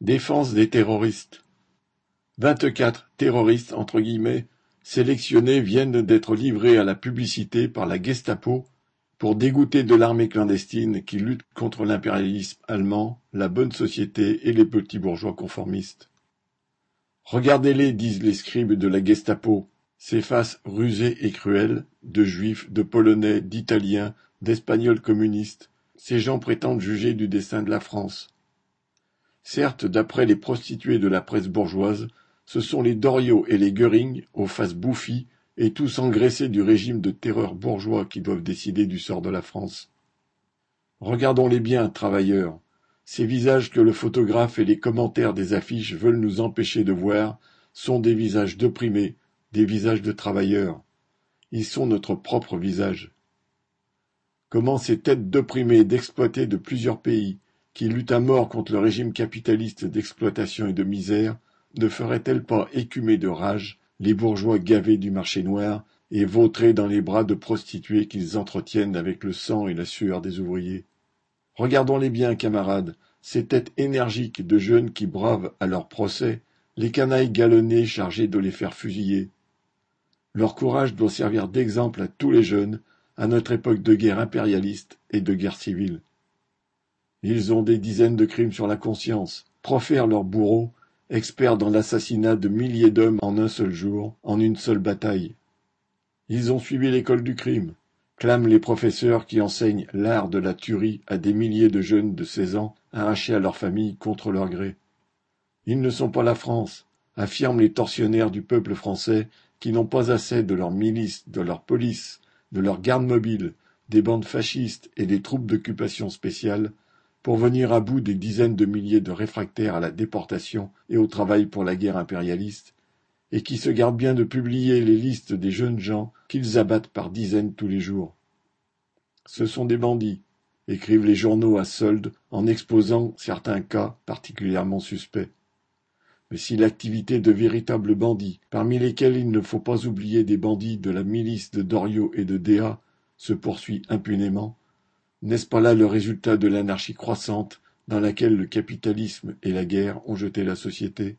Défense des terroristes. Vingt-quatre terroristes entre guillemets sélectionnés viennent d'être livrés à la publicité par la Gestapo pour dégoûter de l'armée clandestine qui lutte contre l'impérialisme allemand, la bonne société et les petits bourgeois conformistes. Regardez-les, disent les scribes de la Gestapo, ces faces rusées et cruelles, de juifs, de polonais, d'italiens, d'espagnols communistes, ces gens prétendent juger du destin de la France. Certes, d'après les prostituées de la presse bourgeoise, ce sont les Doriot et les Goering, aux faces bouffies, et tous engraissés du régime de terreur bourgeois qui doivent décider du sort de la France. Regardons-les bien, travailleurs. Ces visages que le photographe et les commentaires des affiches veulent nous empêcher de voir sont des visages d'opprimés, des visages de travailleurs. Ils sont notre propre visage. Comment ces têtes d'opprimés d'exploités de plusieurs pays, qui luttent à mort contre le régime capitaliste d'exploitation et de misère, ne feraient-elles pas écumer de rage les bourgeois gavés du marché noir et vautrés dans les bras de prostituées qu'ils entretiennent avec le sang et la sueur des ouvriers? Regardons-les bien, camarades, ces têtes énergiques de jeunes qui bravent à leur procès les canailles galonnées chargées de les faire fusiller. Leur courage doit servir d'exemple à tous les jeunes à notre époque de guerre impérialiste et de guerre civile. Ils ont des dizaines de crimes sur la conscience, profèrent leurs bourreaux experts dans l'assassinat de milliers d'hommes en un seul jour, en une seule bataille. Ils ont suivi l'école du crime, clament les professeurs qui enseignent l'art de la tuerie à des milliers de jeunes de seize ans arrachés à leur famille contre leur gré. Ils ne sont pas la France, affirment les tortionnaires du peuple français qui n'ont pas assez de leur milice, de leur police, de leur garde mobile, des bandes fascistes et des troupes d'occupation spéciale pour venir à bout des dizaines de milliers de réfractaires à la déportation et au travail pour la guerre impérialiste, et qui se gardent bien de publier les listes des jeunes gens qu'ils abattent par dizaines tous les jours. Ce sont des bandits, écrivent les journaux à solde en exposant certains cas particulièrement suspects. Mais si l'activité de véritables bandits, parmi lesquels il ne faut pas oublier des bandits de la milice de Doriot et de Déa, se poursuit impunément, n'est-ce pas là le résultat de l'anarchie croissante dans laquelle le capitalisme et la guerre ont jeté la société?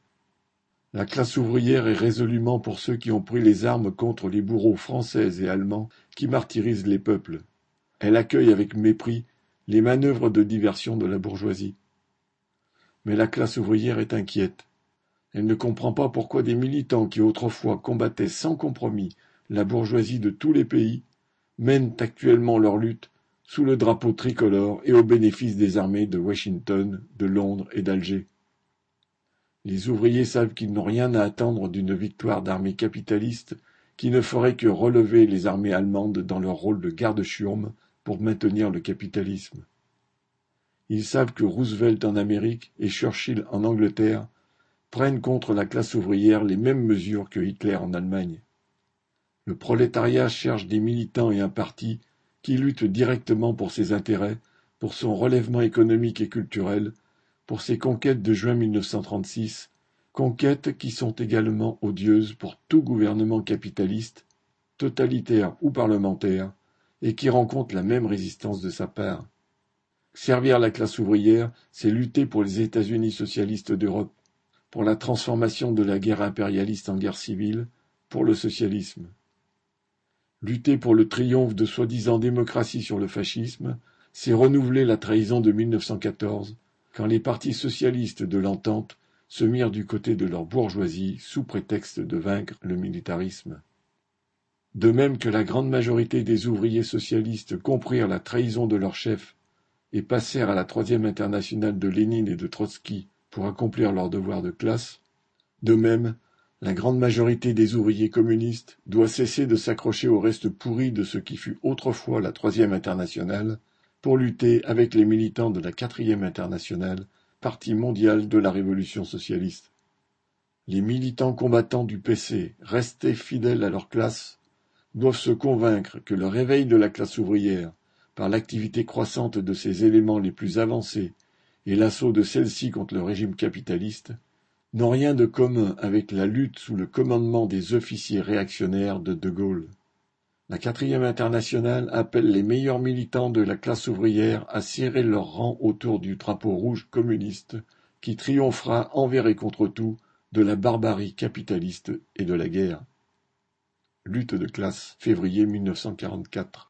La classe ouvrière est résolument pour ceux qui ont pris les armes contre les bourreaux français et allemands qui martyrisent les peuples. Elle accueille avec mépris les manœuvres de diversion de la bourgeoisie. Mais la classe ouvrière est inquiète. Elle ne comprend pas pourquoi des militants qui autrefois combattaient sans compromis la bourgeoisie de tous les pays mènent actuellement leur lutte sous le drapeau tricolore et au bénéfice des armées de Washington, de Londres et d'Alger. Les ouvriers savent qu'ils n'ont rien à attendre d'une victoire d'armées capitalistes qui ne ferait que relever les armées allemandes dans leur rôle de garde-chiourme pour maintenir le capitalisme. Ils savent que Roosevelt en Amérique et Churchill en Angleterre prennent contre la classe ouvrière les mêmes mesures que Hitler en Allemagne. Le prolétariat cherche des militants et un parti qui lutte directement pour ses intérêts, pour son relèvement économique et culturel, pour ses conquêtes de juin 1936, conquêtes qui sont également odieuses pour tout gouvernement capitaliste, totalitaire ou parlementaire, et qui rencontrent la même résistance de sa part. Servir la classe ouvrière, c'est lutter pour les États-Unis socialistes d'Europe, pour la transformation de la guerre impérialiste en guerre civile, pour le socialisme. Lutter pour le triomphe de soi-disant démocratie sur le fascisme, c'est renouveler la trahison de 1914, quand les partis socialistes de l'entente se mirent du côté de leur bourgeoisie sous prétexte de vaincre le militarisme. De même que la grande majorité des ouvriers socialistes comprirent la trahison de leur chef et passèrent à la troisième internationale de Lénine et de Trotsky pour accomplir leur devoir de classe, de même la grande majorité des ouvriers communistes doit cesser de s'accrocher aux restes pourris de ce qui fut autrefois la Troisième Internationale pour lutter avec les militants de la Quatrième Internationale, parti mondial de la Révolution socialiste. Les militants combattants du PC, restés fidèles à leur classe, doivent se convaincre que le réveil de la classe ouvrière, par l'activité croissante de ses éléments les plus avancés et l'assaut de celle-ci contre le régime capitaliste, n'ont rien de commun avec la lutte sous le commandement des officiers réactionnaires de De Gaulle. La quatrième internationale appelle les meilleurs militants de la classe ouvrière à serrer leurs rangs autour du drapeau rouge communiste qui triomphera envers et contre tout de la barbarie capitaliste et de la guerre. Lutte de classe, février mille neuf cent quarante-quatre.